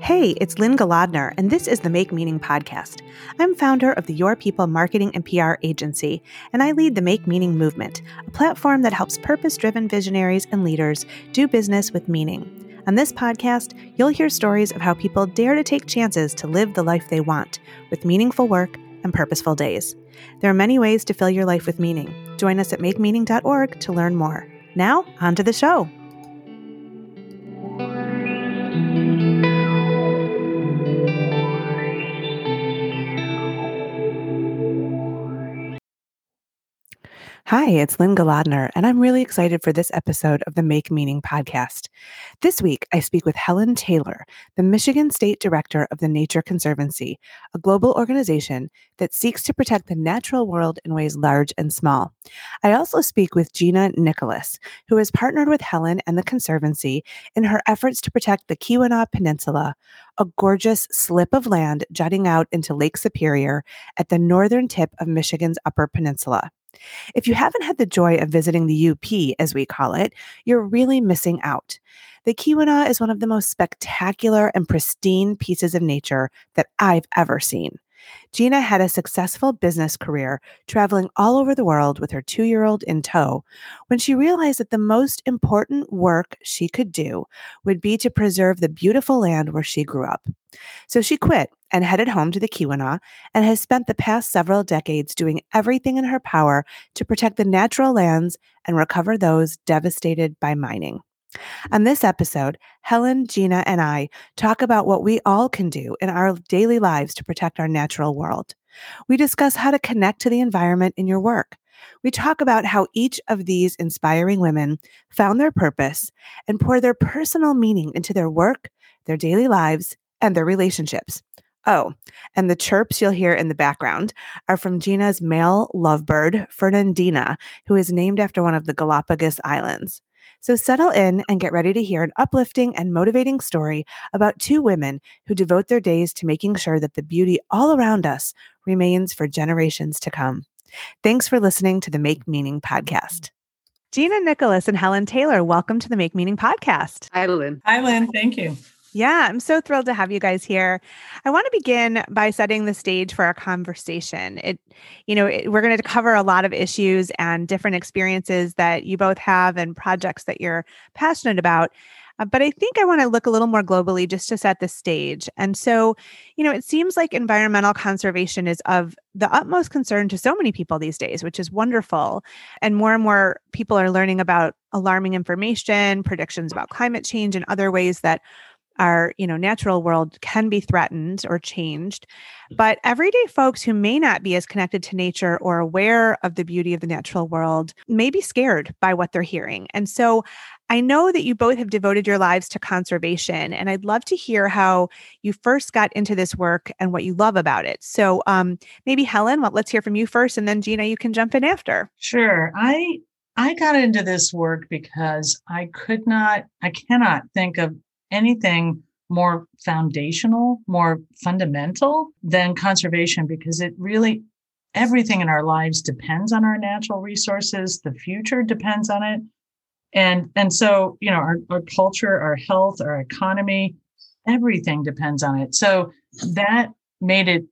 Hey, it's Lynne Golodner, and this is the Make Meaning podcast. I'm founder of the Your People marketing and PR agency, and I lead the Make Meaning movement, a platform that helps purpose driven visionaries and leaders do business with meaning. On this podcast, you'll hear stories of how people dare to take chances to live the life they want with meaningful work and purposeful days. There are many ways to fill your life with meaning. Join us at makemeaning.org to learn more. Now, on to the show. Hi, it's Lynne Golodner, and I'm really excited for this episode of the Make Meaning podcast. This week, I speak with Helen Taylor, the Michigan State Director of the Nature Conservancy, a global organization that seeks to protect the natural world in ways large and small. I also speak with Gina Nicholas, who has partnered with Helen and the Conservancy in her efforts to protect the Keweenaw Peninsula, a gorgeous slip of land jutting out into Lake Superior at the northern tip of Michigan's Upper Peninsula. If you haven't had the joy of visiting the UP, as we call it, you're really missing out. The Keweenaw is one of the most spectacular and pristine pieces of nature that I've ever seen. Gina had a successful business career traveling all over the world with her two year old in tow when she realized that the most important work she could do would be to preserve the beautiful land where she grew up. So she quit and headed home to the Keweenaw and has spent the past several decades doing everything in her power to protect the natural lands and recover those devastated by mining. On this episode, Helen, Gina, and I talk about what we all can do in our daily lives to protect our natural world. We discuss how to connect to the environment in your work. We talk about how each of these inspiring women found their purpose and poured their personal meaning into their work, their daily lives, and their relationships. Oh, and the chirps you'll hear in the background are from Gina's male lovebird, Fernandina, who is named after one of the Galapagos Islands. So settle in and get ready to hear an uplifting and motivating story about two women who devote their days to making sure that the beauty all around us remains for generations to come. Thanks for listening to the Make Meaning podcast. Gina Nicholas and Helen Taylor, welcome to the Make Meaning podcast. Hi, Lynne. Hi, Lynne. Thank you. Yeah, I'm so thrilled to have you guys here. I want to begin by setting the stage for our conversation. It, you know, it, we're going to cover a lot of issues and different experiences that you both have and projects that you're passionate about. Uh, but I think I want to look a little more globally just to set the stage. And so, you know, it seems like environmental conservation is of the utmost concern to so many people these days, which is wonderful. And more and more people are learning about alarming information, predictions about climate change, and other ways that our you know natural world can be threatened or changed but everyday folks who may not be as connected to nature or aware of the beauty of the natural world may be scared by what they're hearing and so I know that you both have devoted your lives to conservation, and I'd love to hear how you first got into this work and what you love about it. So, um, maybe Helen, well, let's hear from you first, and then Gina, you can jump in after. Sure. I I got into this work because I could not, I cannot think of anything more foundational, more fundamental than conservation because it really everything in our lives depends on our natural resources. The future depends on it. And and so, you know, our, our culture, our health, our economy, everything depends on it. So that made it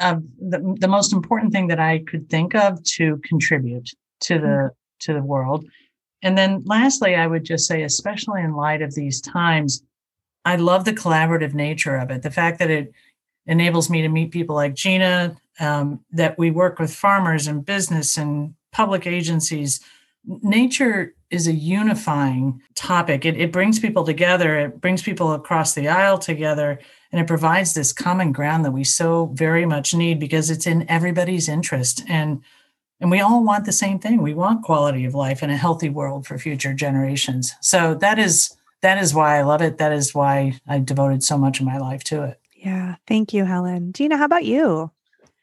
uh, the, the most important thing that I could think of to contribute to the mm-hmm. to the world. And then lastly, I would just say, especially in light of these times, I love the collaborative nature of it. The fact that it enables me to meet people like Gina, um, that we work with farmers and business and public agencies. Nature is a unifying topic. It, it brings people together, it brings people across the aisle together, and it provides this common ground that we so very much need because it's in everybody's interest. And and we all want the same thing. We want quality of life and a healthy world for future generations. So that is that is why I love it. That is why I devoted so much of my life to it. Yeah. Thank you, Helen. Gina, how about you?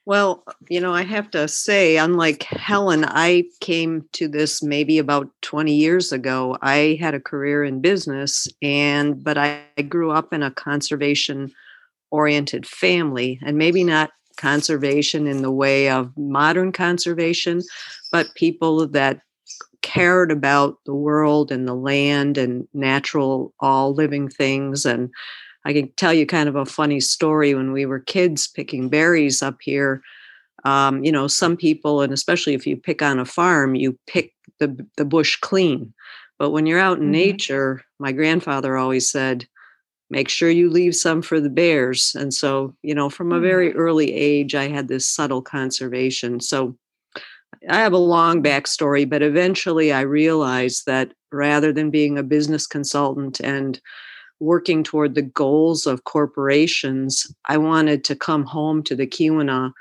Well, you know, I have to say, unlike Helen, I came to this maybe about 20 years ago. I had a career in business and but I, I grew up in a conservation oriented family and maybe not conservation in the way of modern conservation, but people that cared about the world and the land and natural all living things and I can tell you kind of a funny story when we were kids picking berries up here. Um, you know, some people, and especially if you pick on a farm, you pick the, the bush clean. But when you're out in mm-hmm. nature, my grandfather always said, make sure you leave some for the bears. And so, you know, from a mm-hmm. very early age, I had this subtle conservation. So I have a long backstory, but eventually I realized that rather than being a business consultant and working toward the goals of corporations, I wanted to come home to the Keweenaw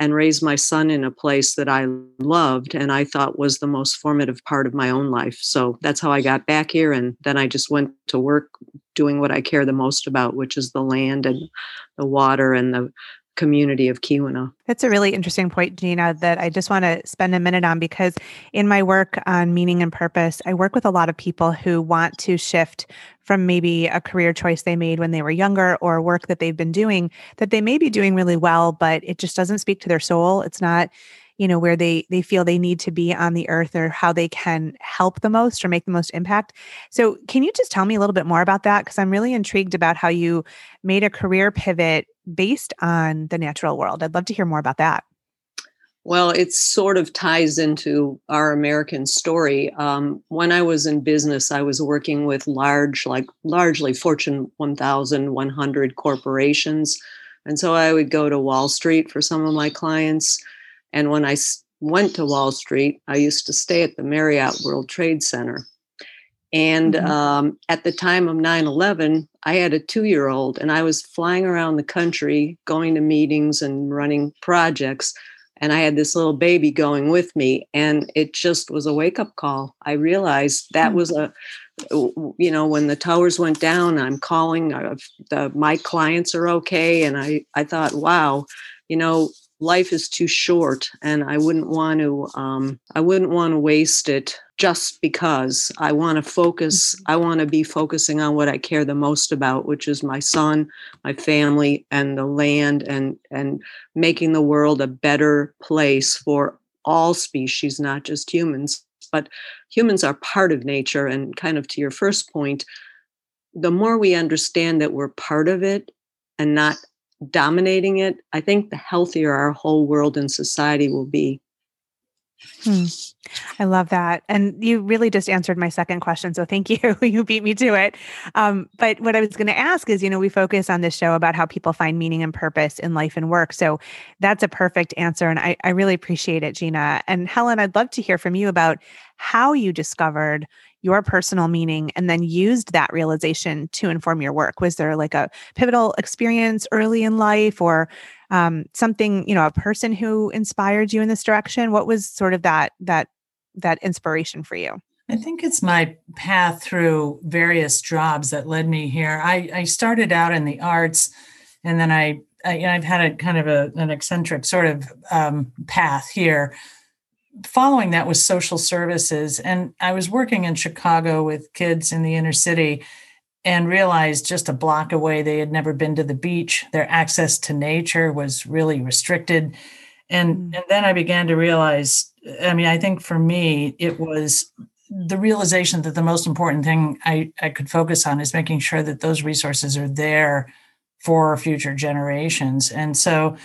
and raise my son in a place that I loved and I thought was the most formative part of my own life. So that's how I got back here. And then I just went to work doing what I care the most about, which is the land and the water and the community of Keweenaw. That's a really interesting point, Gina, that I just want to spend a minute on because in my work on meaning and purpose, I work with a lot of people who want to shift from maybe a career choice they made when they were younger or work that they've been doing that they may be doing really well, but it just doesn't speak to their soul. It's not you know where they they feel they need to be on the earth or how they can help the most or make the most impact so can you just tell me a little bit more about that because i'm really intrigued about how you made a career pivot based on the natural world i'd love to hear more about that well, it sort of ties into our American story. Um, when I was in business, I was working with large, like largely Fortune 1,100 corporations. And so I would go to Wall Street for some of my clients. And when I went to Wall Street, I used to stay at the Marriott World Trade Center. And mm-hmm. um, at the time of 9 11, I had a two year old and I was flying around the country, going to meetings and running projects. And I had this little baby going with me. And it just was a wake up call. I realized that mm-hmm. was a, you know, when the towers went down, I'm calling, uh, the, my clients are okay. And I, I thought, wow, you know, life is too short and i wouldn't want to um, i wouldn't want to waste it just because i want to focus mm-hmm. i want to be focusing on what i care the most about which is my son my family and the land and and making the world a better place for all species not just humans but humans are part of nature and kind of to your first point the more we understand that we're part of it and not dominating it, I think the healthier our whole world and society will be. Hmm. I love that. And you really just answered my second question. So thank you. you beat me to it. Um, but what I was going to ask is you know, we focus on this show about how people find meaning and purpose in life and work. So that's a perfect answer. And I, I really appreciate it, Gina. And Helen, I'd love to hear from you about how you discovered your personal meaning and then used that realization to inform your work? Was there like a pivotal experience early in life or um, something, you know, a person who inspired you in this direction? What was sort of that that that inspiration for you? I think it's my path through various jobs that led me here. I, I started out in the arts and then I, I have had a kind of a, an eccentric sort of um, path here following that was social services. And I was working in Chicago with kids in the inner city and realized just a block away they had never been to the beach. Their access to nature was really restricted. And, mm. and then I began to realize I mean, I think for me, it was the realization that the most important thing I, I could focus on is making sure that those resources are there for future generations. And so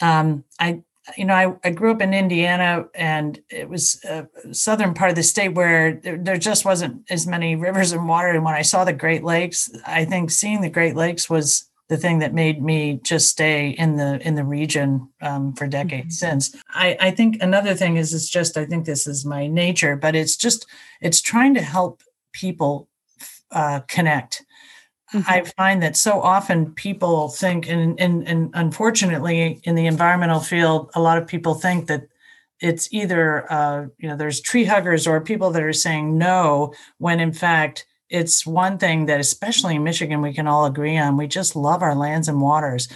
um, I you know, I, I grew up in Indiana and it was a southern part of the state where there, there, just wasn't as many rivers and water. And when I saw the Great Lakes, I think seeing the Great Lakes was the thing that made me just stay in the in the region um, for decades mm-hmm. since. I, I think another thing is it's just I think this is my nature, but it's just it's trying to help people uh, connect Mm-hmm. I find that so often people think, and, and, and unfortunately, in the environmental field, a lot of people think that it's either, uh, you know, there's tree huggers or people that are saying no, when in fact, it's one thing that, especially in Michigan, we can all agree on. We just love our lands and waters.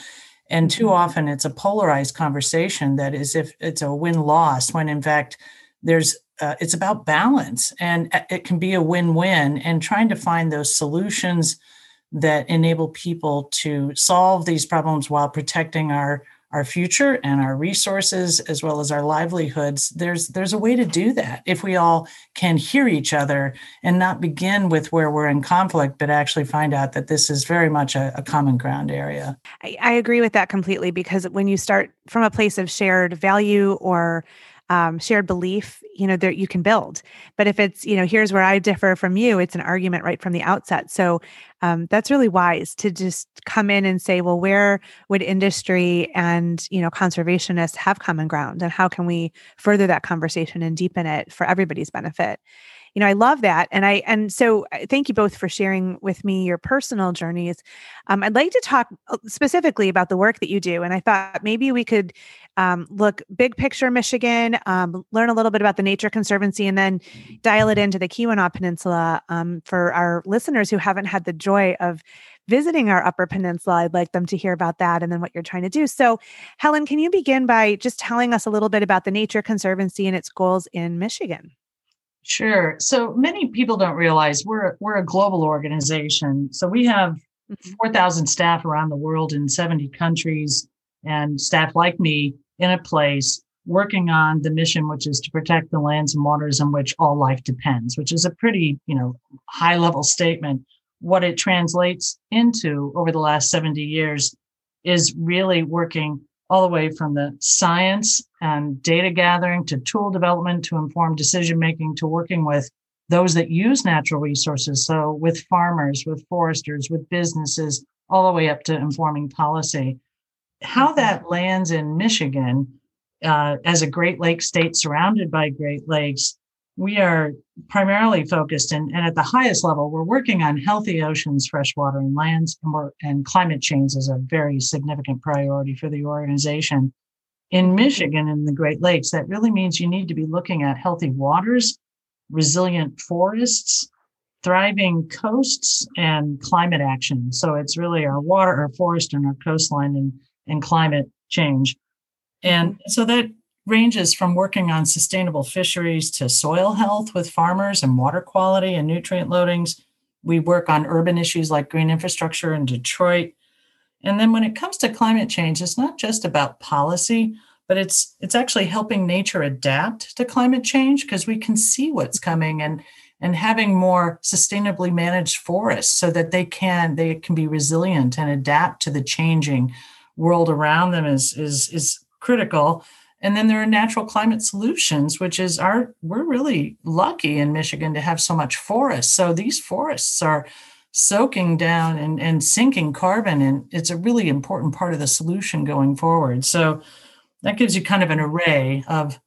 And too mm-hmm. often it's a polarized conversation that is if it's a win loss, when in fact, there's uh, it's about balance and uh, it can be a win win and trying to find those solutions that enable people to solve these problems while protecting our our future and our resources as well as our livelihoods. There's there's a way to do that if we all can hear each other and not begin with where we're in conflict but actually find out that this is very much a, a common ground area. I, I agree with that completely because when you start from a place of shared value or um, shared belief, you know, that you can build. But if it's, you know, here's where I differ from you, it's an argument right from the outset. So um, that's really wise to just come in and say, well, where would industry and, you know, conservationists have common ground and how can we further that conversation and deepen it for everybody's benefit? you know i love that and i and so uh, thank you both for sharing with me your personal journeys um, i'd like to talk uh, specifically about the work that you do and i thought maybe we could um, look big picture michigan um, learn a little bit about the nature conservancy and then dial it into the keweenaw peninsula um, for our listeners who haven't had the joy of visiting our upper peninsula i'd like them to hear about that and then what you're trying to do so helen can you begin by just telling us a little bit about the nature conservancy and its goals in michigan Sure. So many people don't realize we're we're a global organization. So we have mm-hmm. 4,000 staff around the world in 70 countries and staff like me in a place working on the mission which is to protect the lands and waters on which all life depends, which is a pretty, you know, high level statement. What it translates into over the last 70 years is really working all the way from the science and data gathering to tool development to inform decision making to working with those that use natural resources. So, with farmers, with foresters, with businesses, all the way up to informing policy. How mm-hmm. that lands in Michigan uh, as a Great Lakes state surrounded by Great Lakes we are primarily focused and, and at the highest level we're working on healthy oceans freshwater and lands and, we're, and climate change is a very significant priority for the organization in michigan and the great lakes that really means you need to be looking at healthy waters resilient forests thriving coasts and climate action so it's really our water our forest and our coastline and, and climate change and mm-hmm. so that ranges from working on sustainable fisheries to soil health with farmers and water quality and nutrient loadings. We work on urban issues like green infrastructure in Detroit. And then when it comes to climate change, it's not just about policy, but it's it's actually helping nature adapt to climate change because we can see what's coming and and having more sustainably managed forests so that they can they can be resilient and adapt to the changing world around them is is is critical and then there are natural climate solutions, which is our, we're really lucky in Michigan to have so much forest. So these forests are soaking down and, and sinking carbon. And it's a really important part of the solution going forward. So that gives you kind of an array of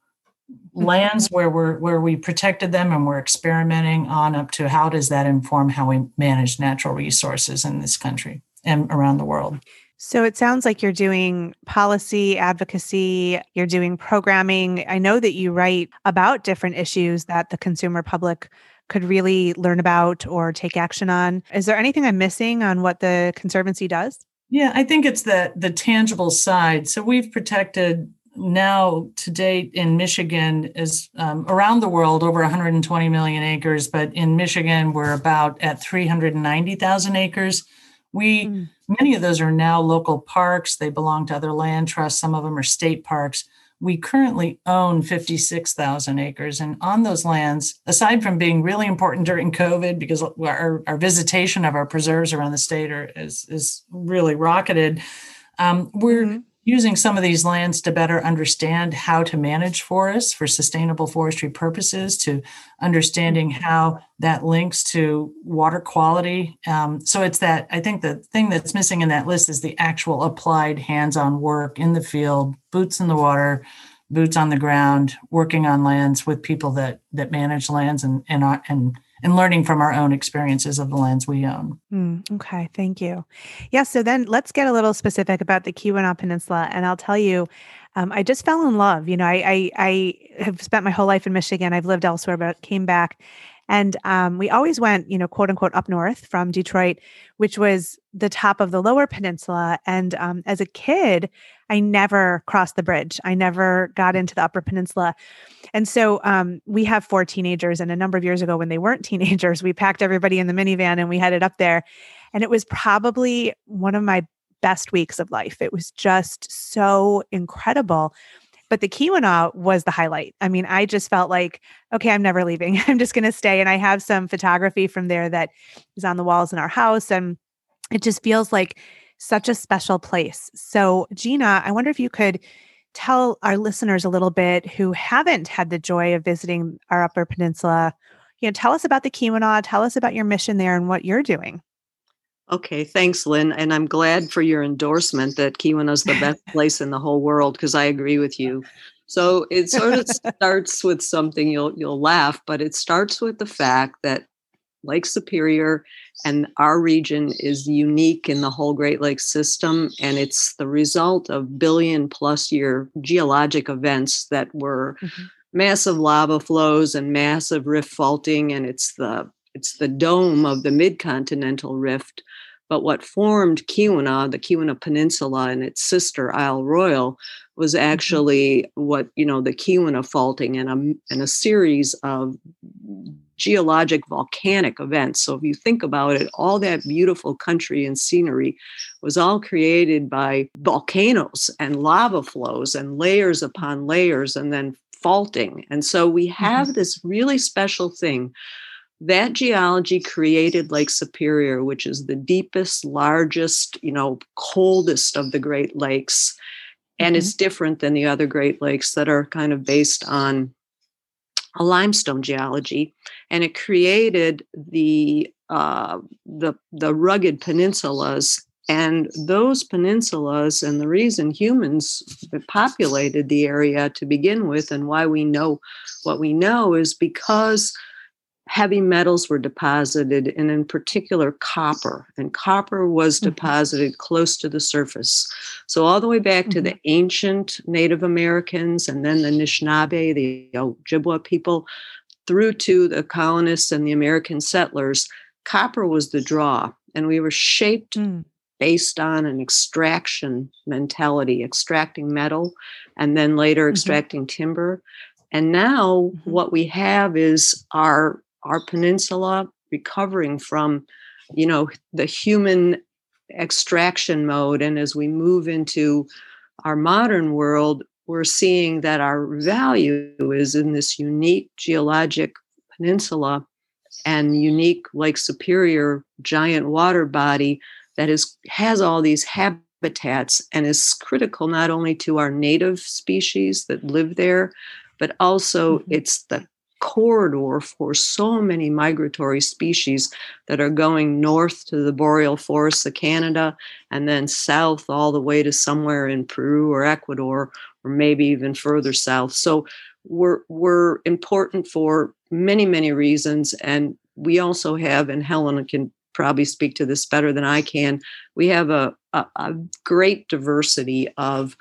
mm-hmm. lands where we're where we protected them and we're experimenting on up to how does that inform how we manage natural resources in this country and around the world. So it sounds like you're doing policy advocacy, you're doing programming. I know that you write about different issues that the consumer public could really learn about or take action on. Is there anything I'm missing on what the conservancy does? Yeah, I think it's the the tangible side. So we've protected now to date in Michigan is um, around the world over 120 million acres, but in Michigan we're about at 390,000 acres. We mm. Many of those are now local parks. They belong to other land trusts. Some of them are state parks. We currently own 56,000 acres. And on those lands, aside from being really important during COVID, because our, our visitation of our preserves around the state are, is, is really rocketed, um, we're mm-hmm using some of these lands to better understand how to manage forests for sustainable forestry purposes, to understanding how that links to water quality. Um, so it's that I think the thing that's missing in that list is the actual applied hands on work in the field, boots in the water. Boots on the ground, working on lands with people that that manage lands and and and and learning from our own experiences of the lands we own. Mm, okay, thank you. Yeah, so then let's get a little specific about the Keweenaw Peninsula, and I'll tell you. Um, I just fell in love. You know, I, I, I have spent my whole life in Michigan. I've lived elsewhere, but came back, and um, we always went, you know, quote unquote, up north from Detroit, which was the top of the Lower Peninsula. And um, as a kid, I never crossed the bridge. I never got into the Upper Peninsula. And so um, we have four teenagers. And a number of years ago, when they weren't teenagers, we packed everybody in the minivan and we headed up there. And it was probably one of my best weeks of life. It was just so incredible. But the Keweenaw was the highlight. I mean, I just felt like, okay, I'm never leaving. I'm just going to stay. And I have some photography from there that is on the walls in our house. And it just feels like such a special place. So, Gina, I wonder if you could tell our listeners a little bit who haven't had the joy of visiting our Upper Peninsula. You know, tell us about the Keweenaw, tell us about your mission there and what you're doing. Okay, thanks, Lynne. And I'm glad for your endorsement that Keweenaw is the best place in the whole world because I agree with you. So it sort of starts with something you'll you'll laugh, but it starts with the fact that Lake Superior and our region is unique in the whole Great Lakes system, and it's the result of billion plus year geologic events that were mm-hmm. massive lava flows and massive rift faulting, and it's the it's the dome of the mid-continental rift. But what formed Keweenaw, the Keweenaw Peninsula, and its sister Isle Royale, was mm-hmm. actually what you know the Keweenaw faulting and a and a series of geologic volcanic events. So if you think about it, all that beautiful country and scenery was all created by volcanoes and lava flows and layers upon layers and then faulting. And so we have mm-hmm. this really special thing. That geology created Lake Superior, which is the deepest, largest, you know, coldest of the Great Lakes. And mm-hmm. it's different than the other Great Lakes that are kind of based on a limestone geology, and it created the uh, the the rugged peninsulas. And those peninsulas, and the reason humans populated the area to begin with, and why we know what we know, is because heavy metals were deposited, and in particular copper. And copper was mm-hmm. deposited close to the surface. So, all the way back mm-hmm. to the mm-hmm. ancient Native Americans and then the Anishinaabe, the Ojibwa people, through to the colonists and the American settlers, copper was the draw. And we were shaped mm. based on an extraction mentality, extracting metal and then later mm-hmm. extracting timber. And now mm-hmm. what we have is our our peninsula recovering from you know the human extraction mode and as we move into our modern world we're seeing that our value is in this unique geologic peninsula and unique lake superior giant water body that is has all these habitats and is critical not only to our native species that live there but also mm-hmm. it's the corridor for so many migratory species that are going north to the boreal forests of Canada and then south all the way to somewhere in Peru or Ecuador or maybe even further south. So we're we're important for many many reasons and we also have and Helen can probably speak to this better than I can. We have a, a, a great diversity of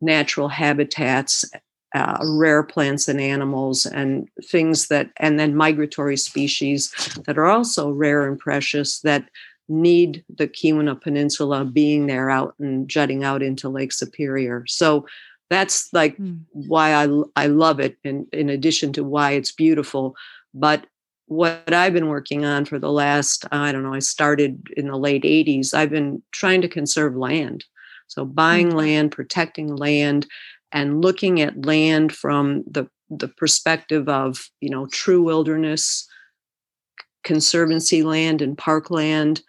natural habitats uh, rare plants and animals and things that, and then migratory species that are also rare and precious that need the Keweenaw Peninsula being there out and jutting out into Lake Superior. So that's like mm. why I, I love it, in, in addition to why it's beautiful. But what I've been working on for the last, I don't know, I started in the late 80s, I've been trying to conserve land. So buying mm. land, protecting land, and looking at land from the the perspective of you know true wilderness conservancy land and parkland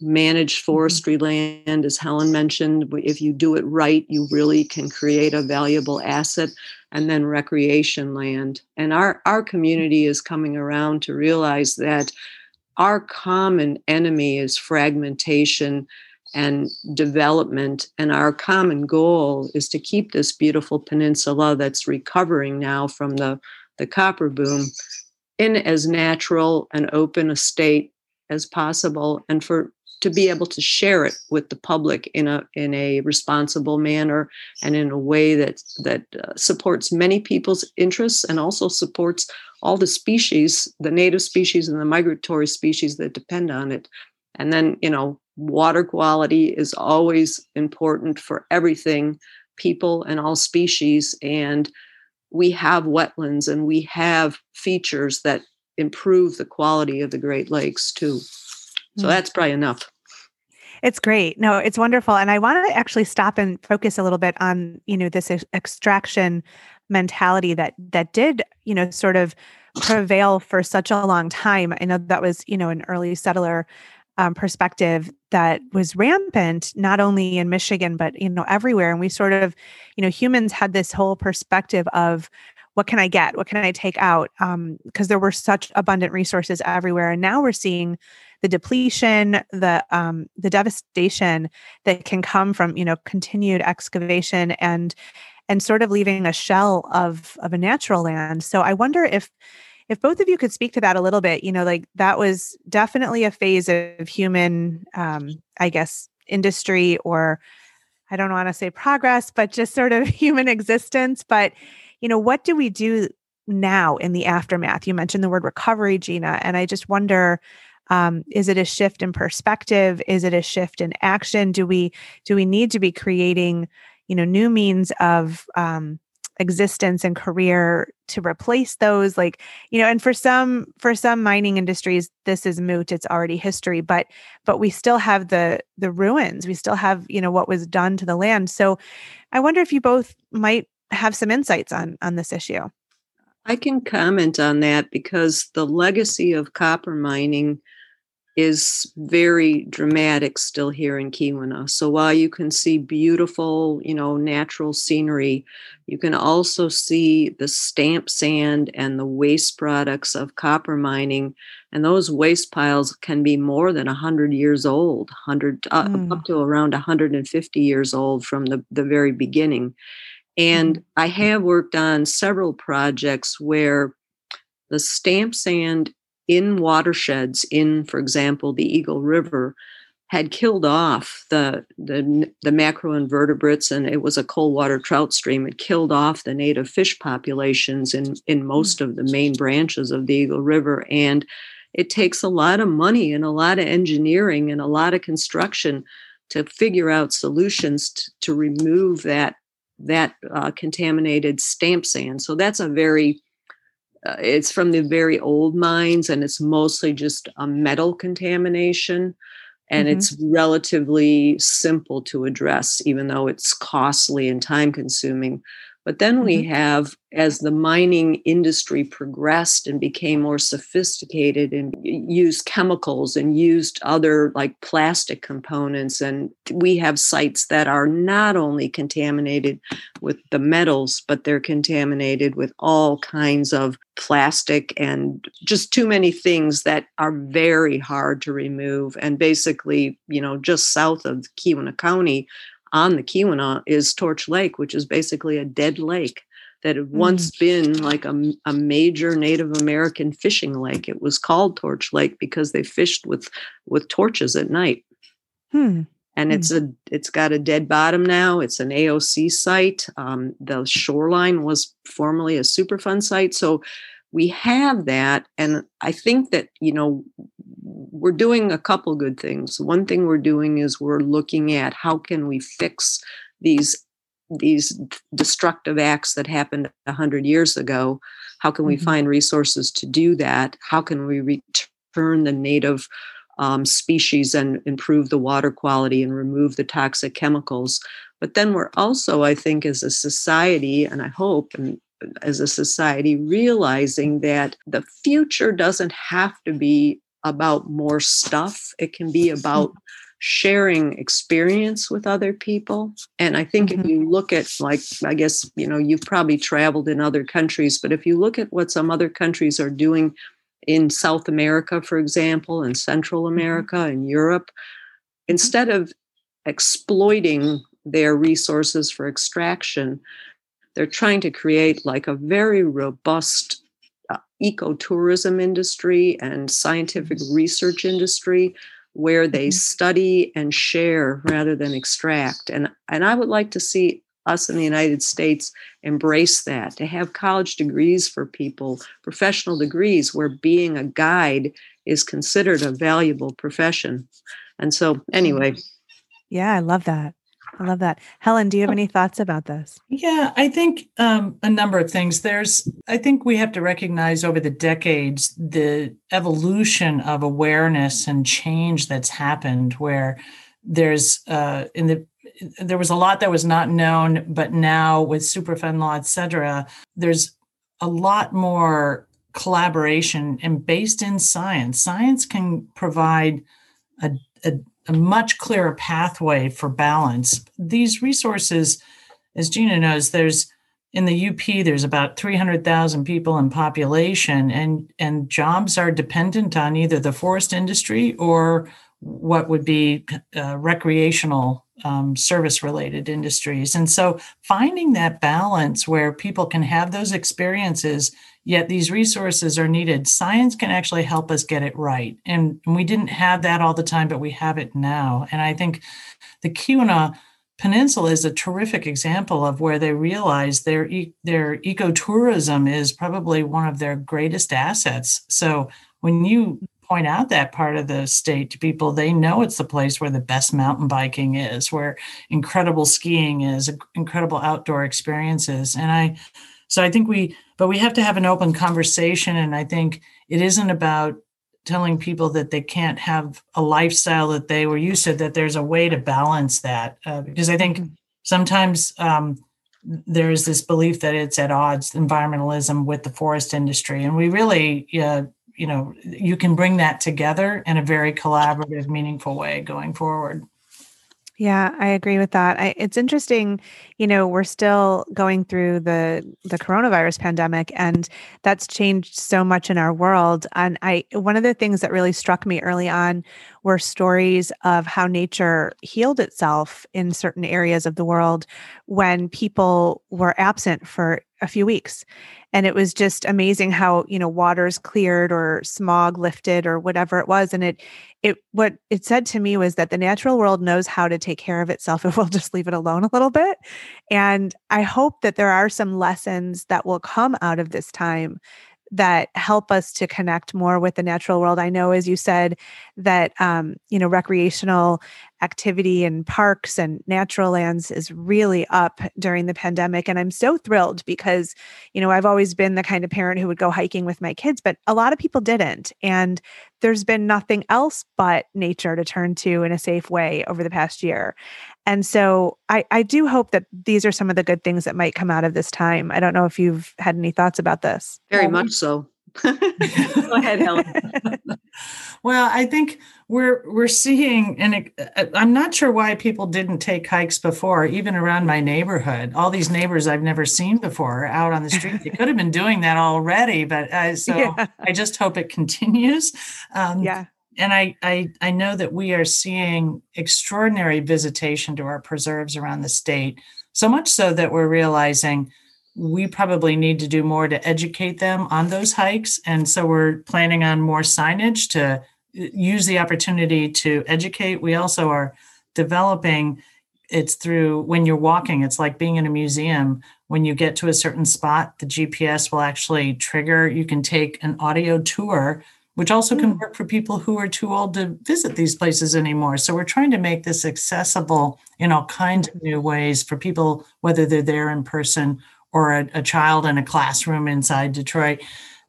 managed mm-hmm. forestry mm-hmm. land as helen mentioned if you do it right you really can create a valuable asset and then recreation land and our our community is coming around to realize that our common enemy is fragmentation and development. And our common goal is to keep this beautiful peninsula that's recovering now from the, the copper boom in as natural and open a state as possible and for to be able to share it with the public in a in a responsible manner and in a way that that uh, supports many people's interests and also supports all the species the native species and the migratory species that depend on it and then you know water quality is always important for everything, people and all species. And we have wetlands and we have features that improve the quality of the Great Lakes too. So mm-hmm. that's probably enough. It's great. No, it's wonderful. And I want to actually stop and focus a little bit on, you know, this extraction mentality that that did, you know, sort of prevail for such a long time. I know that was, you know, an early settler um, perspective that was rampant, not only in Michigan, but, you know, everywhere. And we sort of, you know, humans had this whole perspective of what can I get? What can I take out? Because um, there were such abundant resources everywhere. And now we're seeing the depletion, the um, the devastation that can come from you know continued excavation and and sort of leaving a shell of of a natural land. So I wonder if if both of you could speak to that a little bit, you know, like that was definitely a phase of human, um, I guess, industry or I don't want to say progress, but just sort of human existence. But, you know, what do we do now in the aftermath? You mentioned the word recovery, Gina, and I just wonder um, is it a shift in perspective is it a shift in action do we do we need to be creating you know new means of um, existence and career to replace those like you know and for some for some mining industries this is moot it's already history but but we still have the the ruins we still have you know what was done to the land. So i wonder if you both might have some insights on on this issue. I can comment on that because the legacy of copper mining is very dramatic still here in Keweenaw. So while you can see beautiful, you know, natural scenery, you can also see the stamp sand and the waste products of copper mining. And those waste piles can be more than 100 years old, 100 uh, mm. up to around 150 years old from the, the very beginning. And mm. I have worked on several projects where the stamp sand in watersheds in, for example, the Eagle River, had killed off the, the the macroinvertebrates, and it was a cold water trout stream. It killed off the native fish populations in in most of the main branches of the Eagle River, and it takes a lot of money and a lot of engineering and a lot of construction to figure out solutions to, to remove that that uh, contaminated stamp sand. So that's a very uh, it's from the very old mines and it's mostly just a metal contamination and mm-hmm. it's relatively simple to address even though it's costly and time consuming but then we mm-hmm. have, as the mining industry progressed and became more sophisticated and used chemicals and used other like plastic components, and we have sites that are not only contaminated with the metals, but they're contaminated with all kinds of plastic and just too many things that are very hard to remove. And basically, you know, just south of Keweenaw County, on the Keweenaw is Torch Lake, which is basically a dead lake that had once mm. been like a, a major Native American fishing lake. It was called Torch Lake because they fished with with torches at night. Hmm. And it's hmm. a it's got a dead bottom now. It's an AOC site. Um, the shoreline was formerly a Superfund site, so we have that. And I think that you know we're doing a couple good things. One thing we're doing is we're looking at how can we fix these these destructive acts that happened 100 years ago how can we mm-hmm. find resources to do that how can we return the native um, species and improve the water quality and remove the toxic chemicals but then we're also i think as a society and i hope and as a society realizing that the future doesn't have to be about more stuff. It can be about sharing experience with other people. And I think mm-hmm. if you look at, like, I guess, you know, you've probably traveled in other countries, but if you look at what some other countries are doing in South America, for example, and Central mm-hmm. America and Europe, mm-hmm. instead of exploiting their resources for extraction, they're trying to create like a very robust ecotourism industry and scientific research industry where they mm-hmm. study and share rather than extract. And and I would like to see us in the United States embrace that to have college degrees for people professional degrees where being a guide is considered a valuable profession. And so anyway. Yeah I love that I love that. Helen, do you have any thoughts about this? Yeah, I think um, a number of things. There's, I think we have to recognize over the decades the evolution of awareness and change that's happened where there's uh, in the there was a lot that was not known, but now with Superfund law, et cetera, there's a lot more collaboration and based in science. Science can provide a, a, a much clearer pathway for balance. These resources, as Gina knows, there's in the UP, there's about 300,000 people in population, and, and jobs are dependent on either the forest industry or what would be uh, recreational um, service related industries. And so finding that balance where people can have those experiences, yet these resources are needed, science can actually help us get it right. And, we didn't have that all the time, but we have it now. And I think the Keweenaw Peninsula is a terrific example of where they realize their their ecotourism is probably one of their greatest assets. So when you point out that part of the state to people, they know it's the place where the best mountain biking is, where incredible skiing is, incredible outdoor experiences. And I, so I think we, but we have to have an open conversation. And I think it isn't about telling people that they can't have a lifestyle that they were used to, that there's a way to balance that. Uh, because I think mm-hmm. sometimes, um, there's this belief that it's at odds environmentalism with the forest industry and we really uh, you know you can bring that together in a very collaborative meaningful way going forward yeah, I agree with that. I, it's interesting, you know, we're still going through the the coronavirus pandemic, and that's changed so much in our world. And I, one of the things that really struck me early on were stories of how nature healed itself in certain areas of the world when people were absent for a few weeks. And it was just amazing how you know waters cleared or smog lifted or whatever it was. And it it what it said to me was that the natural world knows how to take care of itself if we'll just leave it alone a little bit. And i hope that there are some lessons that will come out of this time that help us to connect more with the natural world. I know, as you said, that um, you know recreational activity in parks and natural lands is really up during the pandemic, and I'm so thrilled because you know I've always been the kind of parent who would go hiking with my kids, but a lot of people didn't, and there's been nothing else but nature to turn to in a safe way over the past year. And so I, I do hope that these are some of the good things that might come out of this time. I don't know if you've had any thoughts about this. Very much so. Go ahead, Helen. well, I think we're we're seeing, and uh, I'm not sure why people didn't take hikes before, even around my neighborhood. All these neighbors I've never seen before out on the street. They could have been doing that already, but uh, so yeah. I just hope it continues. Um, yeah and I, I I know that we are seeing extraordinary visitation to our preserves around the state, so much so that we're realizing we probably need to do more to educate them on those hikes. And so we're planning on more signage to uh, use the opportunity to educate. We also are developing it's through when you're walking, it's like being in a museum. When you get to a certain spot, the GPS will actually trigger. You can take an audio tour which also can hmm. work for people who are too old to visit these places anymore. So we're trying to make this accessible in all kinds of new ways for people, whether they're there in person or a, a child in a classroom inside Detroit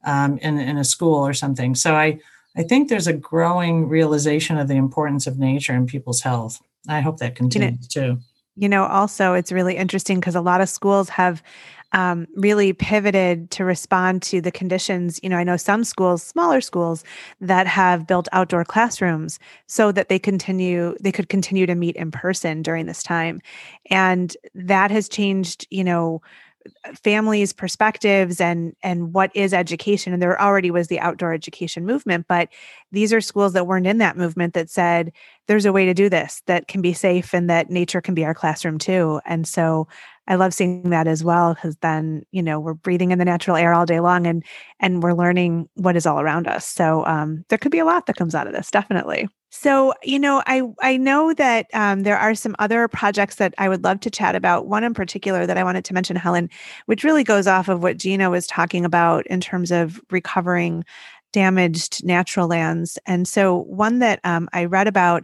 um, in, in a school or something. So I, I think there's a growing realization of the importance of nature in people's health. I hope that continues you know, too. You know, also, it's really interesting because a lot of schools have um, really pivoted to respond to the conditions. You know, I know some schools, smaller schools, that have built outdoor classrooms so that they continue, they could continue to meet in person during this time, and that has changed. You know families perspectives and and what is education and there already was the outdoor education movement but these are schools that weren't in that movement that said there's a way to do this that can be safe and that nature can be our classroom too and so I love seeing that as well because then you know we're breathing in the natural air all day long and and we're learning what is all around us. So um, there could be a lot that comes out of this, definitely. So you know, I I know that um, there are some other projects that I would love to chat about. One in particular that I wanted to mention, Helen, which really goes off of what Gina was talking about in terms of recovering damaged natural lands. And so one that um, I read about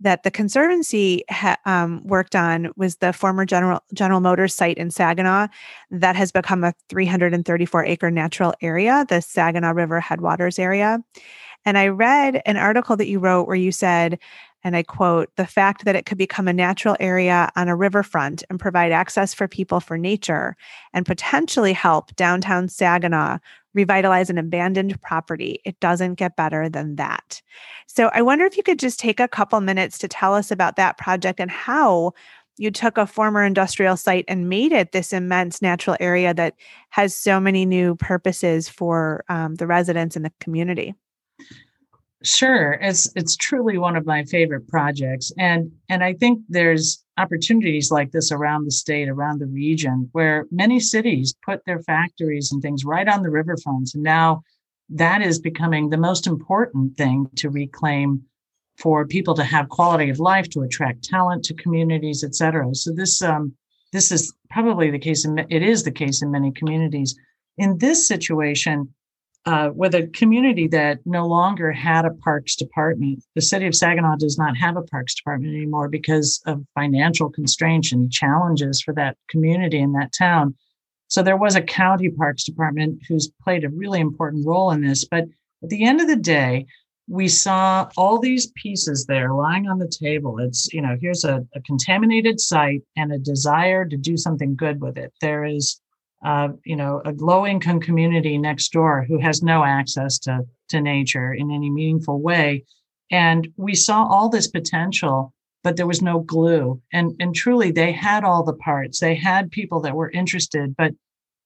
that the conservancy ha- um, worked on was the former General General Motors site in Saginaw that has become a 334 acre natural area, the Saginaw River headwaters area. And I read an article that you wrote where you said And I quote the fact that it could become a natural area on a riverfront and provide access for people for nature and potentially help downtown Saginaw revitalize an abandoned property. It doesn't get better than that. So I wonder if you could just take a couple minutes to tell us about that project and how you took a former industrial site and made it this immense natural area that has so many new purposes for um, the residents and the community. Sure, it's it's truly one of my favorite projects, and and I think there's opportunities like this around the state, around the region, where many cities put their factories and things right on the riverfronts, and now that is becoming the most important thing to reclaim for people to have quality of life, to attract talent to communities, et cetera. So this um, this is probably the case. In, it is the case in many communities. In this situation, uh, with a community that no longer had a parks department, the city of Saginaw does not have a parks department anymore because of financial constraints and challenges for that community in that town. So there was a county parks department who's played a really important role in this. But at the end of the day, we saw all these pieces there lying on the table. It's, you know, here's a, a contaminated site and a desire to do something good with it. There is, uh, you know, a low income community next door who has no access to, to nature in any meaningful way. And we saw all this potential, but there was no glue. And, and truly, they had all the parts. They had people that were interested, but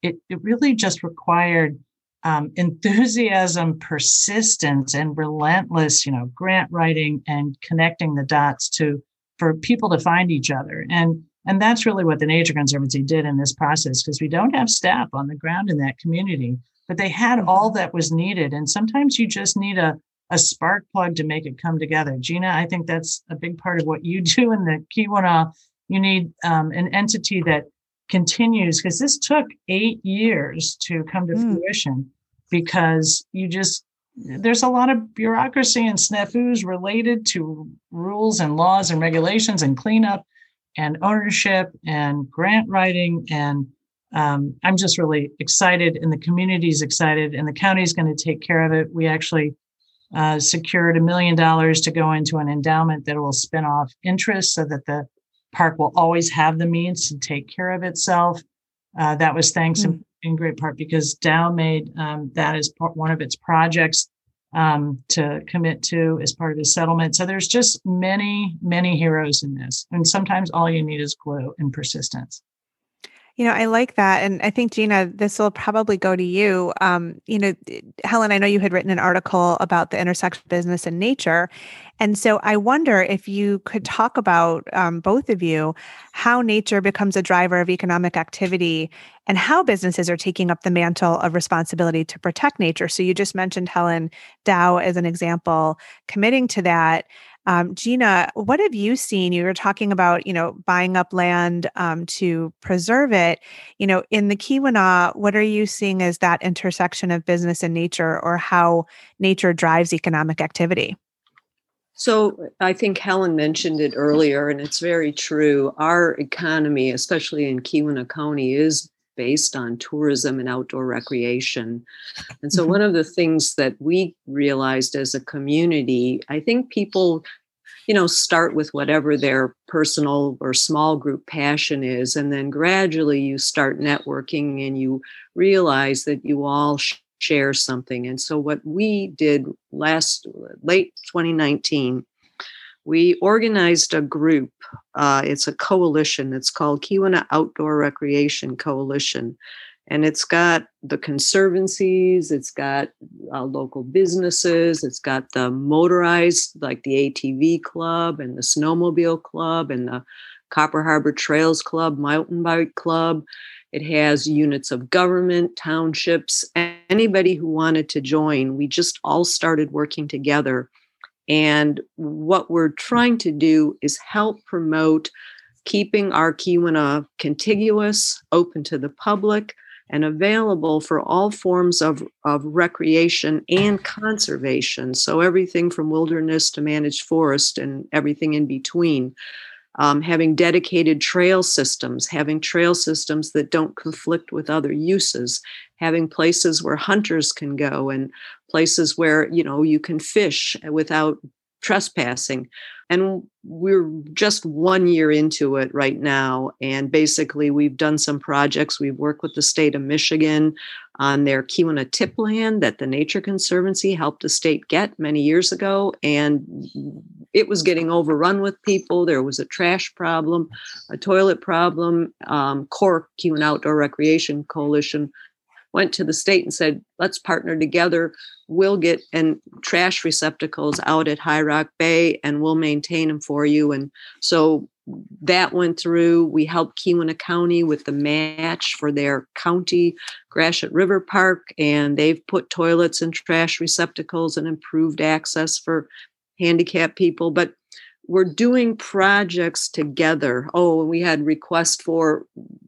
it, it really just required um, enthusiasm, persistence, and relentless, you know, grant writing and connecting the dots to for people to find each other. And and that's really what the Nature Conservancy did in this process because we don't have staff on the ground in that community, but they had all that was needed. And sometimes you just need a a spark plug to make it come together. Gina, I think that's a big part of what you do in the Keweenaw. You need um, an entity that continues because this took eight years to come to mm. fruition because you just there's a lot of bureaucracy and snafus related to rules and laws and regulations and cleanup and ownership and grant writing and um, i'm just really excited and the community's excited and the county's going to take care of it we actually uh, secured a million dollars to go into an endowment that will spin off interest so that the park will always have the means to take care of itself. Uh, that was thanks mm-hmm. in, in, great part because Dow made um, that as part, one of its projects um, to commit to as part of the settlement. So there's just many, many heroes in this. And sometimes all you need is glue and persistence. You know, I like that. And I think, Gina, this will probably go to you. Um, you know, Helen, I know you had written an article about the intersection of business and nature. And so I wonder if you could talk about, um, both of you, how nature becomes a driver of economic activity and how businesses are taking up the mantle of responsibility to protect nature. So you just mentioned, Helen, Dow as an example, committing to that. Um, Gina, what have you seen? You were talking about, you know, buying up land um, to preserve it. You know, in the Keweenaw, what are you seeing as that intersection of business and nature, or how nature drives economic activity? So I think Helen mentioned it earlier, and it's very true. Our economy, especially in Keweenaw County, is based on tourism and outdoor recreation. And so, mm-hmm. one of the things that we realized as a community, I think people you know, start with whatever their personal or small group passion is. And then gradually you start networking and you realize that you all share something. And so, what we did last late 2019, we organized a group. Uh, it's a coalition. It's called Keweenaw Outdoor Recreation Coalition and it's got the conservancies it's got uh, local businesses it's got the motorized like the atv club and the snowmobile club and the copper harbor trails club mountain bike club. It has units of government townships anybody who wanted to join. We just all started working together. And what we're trying to do is help promote keeping our Keweenaw contiguous, open to the public, and available for all forms of, of recreation and conservation. So, everything from wilderness to managed forest and everything in between. Um, having dedicated trail systems, having trail systems that don't conflict with other uses, having places where hunters can go and places where you know you can fish without trespassing. And we're just one year into it right now. And basically, we've done some projects. We've worked with the state of Michigan on their Keweenaw tip land that the Nature Conservancy helped the state get many years ago. And it was getting overrun with people. There was a trash problem, a toilet problem. Um, CORC, Keweenaw Outdoor Recreation Coalition, went to the state and said, let's partner together. We'll get and trash receptacles out at High Rock Bay and we'll maintain them for you. And so that went through. We helped Keweenaw County with the match for their county Gratiot River Park, and they've put toilets and trash receptacles and improved access for handicapped people. But we're doing projects together. Oh, we had requests for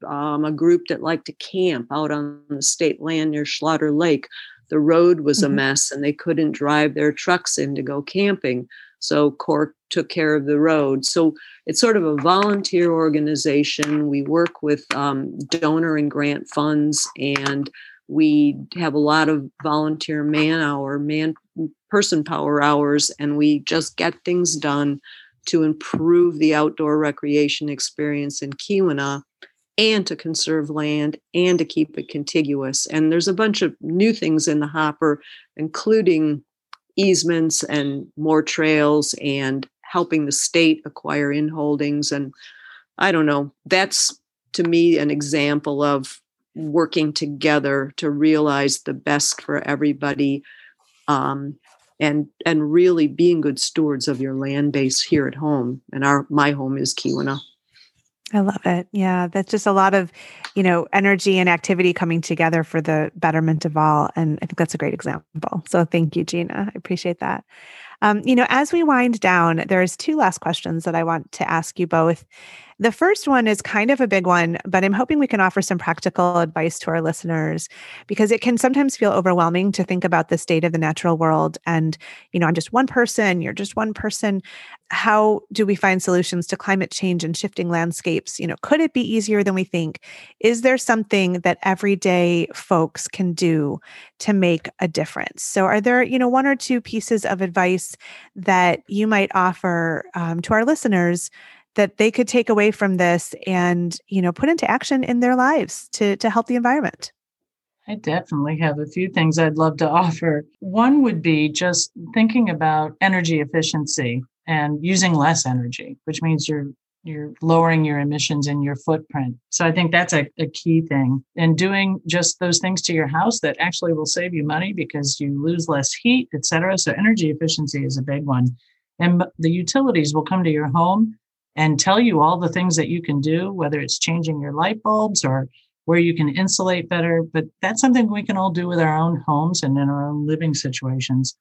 um, a group that liked to camp out on the state land near Schlatter Lake. The road was mm-hmm. a mess and they couldn't drive their trucks in to go camping. So CORC took care of the road. So it's sort of a volunteer organization. We work with um, donor and grant funds, and we have a lot of volunteer man hour, man person power hours, and we just get things done to improve the outdoor recreation experience in Keweenaw and to conserve land and to keep it contiguous. And there's a bunch of new things in the hopper, including easements and more trails and helping the state acquire in holdings. And I don't know, that's to me an example of working together to realize the best for everybody um, and and really being good stewards of your land base here at home. And our my home is Keweenaw. I love it. Yeah, that's just a lot of, you know, energy and activity coming together for the betterment of all. And I think that's a great example. So thank you, Gina. I appreciate that. Um, you know, as we wind down, there's two last questions that I want to ask you both. The first one is kind of a big one, but I'm hoping we can offer some practical advice to our listeners because it can sometimes feel overwhelming to think about the state of the natural world and, you know, I'm just one person, you're just one person. How do we find solutions to climate change and shifting landscapes? You know, could it be easier than we think? Is there something that everyday folks can do to make a difference? So, are there, you know, one or two pieces of advice that you might offer um, to our listeners? That they could take away from this and you know put into action in their lives to to help the environment I definitely have a few things I'd love to offer. One would be just thinking about energy efficiency and using less energy, which means you're you're lowering your emissions and your footprint. So I think that's a, a key thing. And doing just those things to your house that actually will save you money because you lose less heat, et cetera. So energy efficiency is a big one. And the utilities will come to your home and tell you all the things that you can do, whether it's changing your light bulbs or where you can insulate better. But that's something we can all do with our own homes and in our own living situations.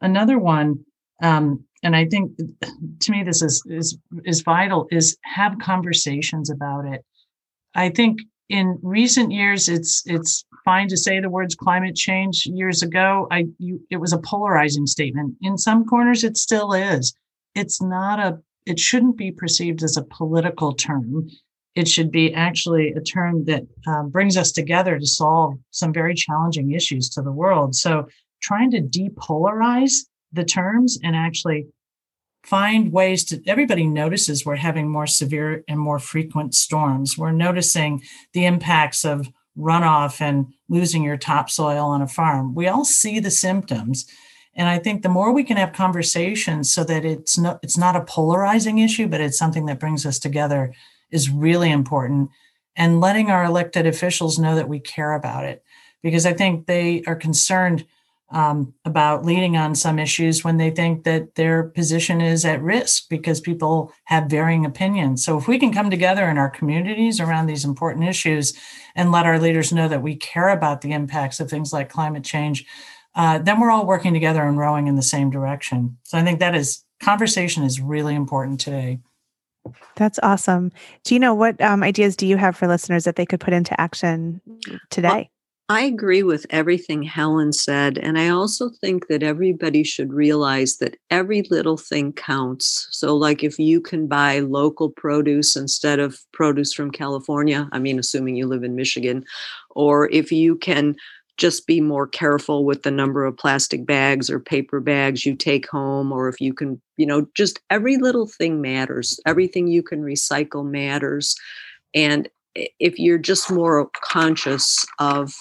Another one, um, and I think to me this is is is vital, is have conversations about it. I think in recent years it's it's fine to say the words climate change. Years ago, I you, it was a polarizing statement. In some corners, it still is. It's not a it shouldn't be perceived as a political term. It should be actually a term that um, brings us together to solve some very challenging issues to the world. So, trying to depolarize the terms and actually find ways to everybody notices we're having more severe and more frequent storms. We're noticing the impacts of runoff and losing your topsoil on a farm. We all see the symptoms. And I think the more we can have conversations so that it's not it's not a polarizing issue, but it's something that brings us together is really important. And letting our elected officials know that we care about it, because I think they are concerned um, about leading on some issues when they think that their position is at risk because people have varying opinions. So if we can come together in our communities around these important issues and let our leaders know that we care about the impacts of things like climate change, uh, then we're all working together and rowing in the same direction. So I think that is conversation is really important today. That's awesome. Gina, what um, ideas do you have for listeners that they could put into action today? Well, I agree with everything Helen said. And I also think that everybody should realize that every little thing counts. So, like if you can buy local produce instead of produce from California, I mean, assuming you live in Michigan, or if you can just be more careful with the number of plastic bags or paper bags you take home or if you can you know just every little thing matters. Everything you can recycle matters. And if you're just more conscious of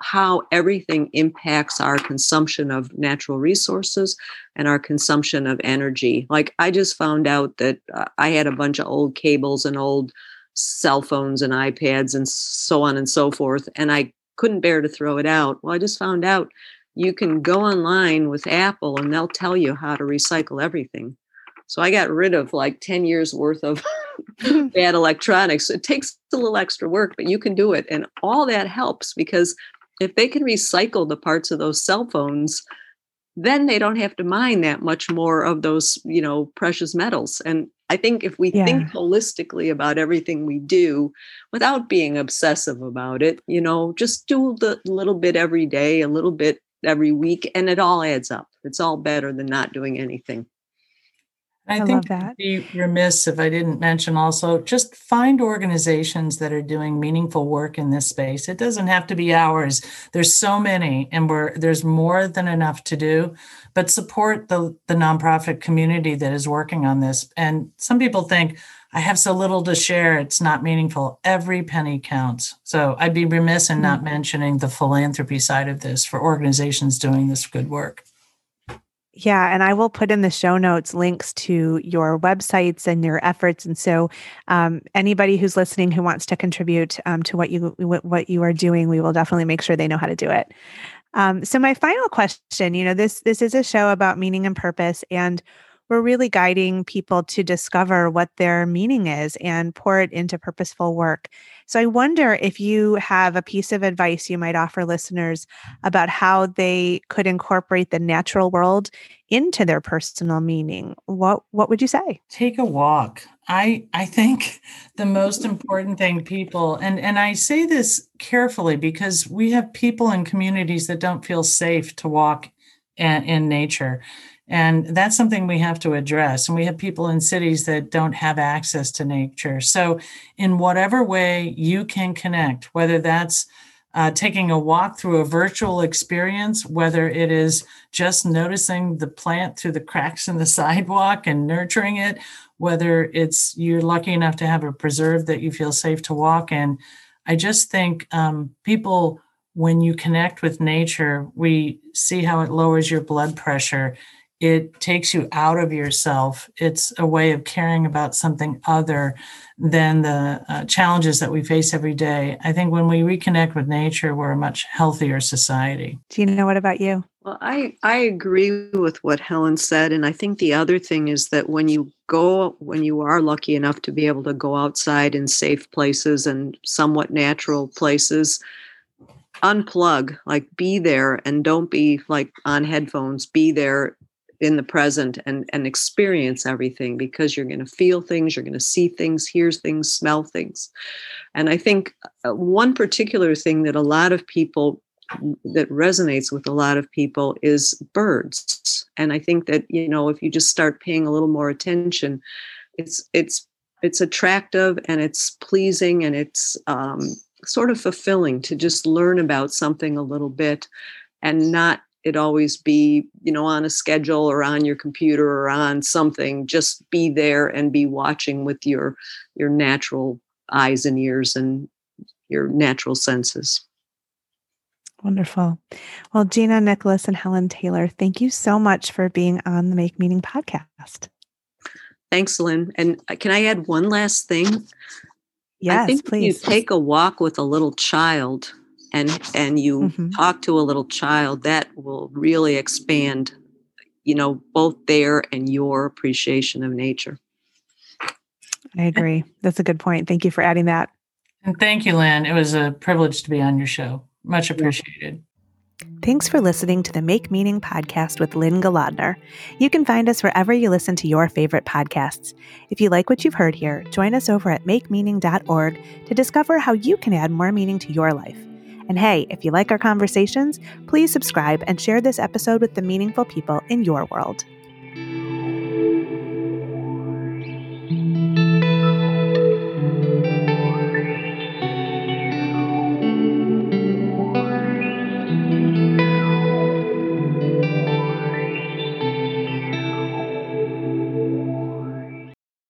how everything impacts our consumption of natural resources and our consumption of energy. Like i just found out that uh, i had a bunch of old cables and old cell phones and ipads and so on and so forth and i couldn't bear to throw it out. Well, I just found out you can go online with Apple and they'll tell you how to recycle everything. So I got rid of like 10 years worth of bad electronics. It takes a little extra work, but you can do it. And all that helps because if they can recycle the parts of those cell phones, then they don't have to mine that much more of those, you know, precious metals. And I think if we yeah. think holistically about everything we do without being obsessive about it, you know, just do the little bit every day, a little bit every week, and it all adds up. It's all better than not doing anything. I, I think that. be remiss if I didn't mention also just find organizations that are doing meaningful work in this space. It doesn't have to be ours. There's so many, and we're there's more than enough to do. But support the the nonprofit community that is working on this. And some people think I have so little to share; it's not meaningful. Every penny counts. So I'd be remiss in not mm-hmm. mentioning the philanthropy side of this for organizations doing this good work. Yeah, and I will put in the show notes links to your websites and your efforts. And so, um, anybody who's listening who wants to contribute um, to what you what you are doing, we will definitely make sure they know how to do it. Um, so, my final question, you know, this this is a show about meaning and purpose, and we're really guiding people to discover what their meaning is and pour it into purposeful work. So I wonder if you have a piece of advice you might offer listeners about how they could incorporate the natural world into their personal meaning. What what would you say? Take a walk. I I think the most mm. important thing people and and I say this carefully because we have people in communities that don't feel safe to walk in, in nature and that's something we have to address. And we have people in cities that don't have access to nature. So, in whatever way you can connect, whether that's uh, taking a walk through a virtual experience, whether it is just noticing the plant through the cracks in the sidewalk and nurturing it, whether it's you're lucky enough to have a preserve that you feel safe to walk in. I just think um, people, when you connect with nature, we see how it lowers your blood pressure it takes you out of yourself. It's a way of caring about something other than the uh, challenges that we face every day. I think when we reconnect with nature, we're a much healthier society. Do you know what about you? Well, I, I agree with what Helen said. And I think the other thing is that when you go, when you are lucky enough to be able to go outside in safe places and somewhat natural places, unplug, like be there and don't be like on headphones, be there in the present and and experience everything because you're going to feel things you're going to see things hear things smell things. And i think uh, one particular thing that a lot of people that resonates with a lot of people is birds. And i think that you know if you just start paying a little more attention it's it's it's attractive and it's pleasing and it's um, sort of fulfilling to just learn about something a little bit and not it always be you know on a schedule or on your computer or on something just be there and be watching with your your natural eyes and ears and your natural senses. Wonderful. Well gina nicholas and helen taylor thank you so much for being on the make meaning podcast. Thanks lynne. And uh, can i add one last thing? Yes I think please you take a walk with a little child and and you mm-hmm. talk to a little child that will really expand you know both their and your appreciation of nature i agree that's a good point thank you for adding that and thank you lynne it was a privilege to be on your show much appreciated Thanks for listening to the Make Meaning podcast with Lynne Golodner. You can find us wherever you listen to your favorite podcasts. If you like what you've heard here, join us over at makemeaning.org to discover how you can add more meaning to your life. And hey, if you like our conversations, please subscribe and share this episode with the meaningful people in your world.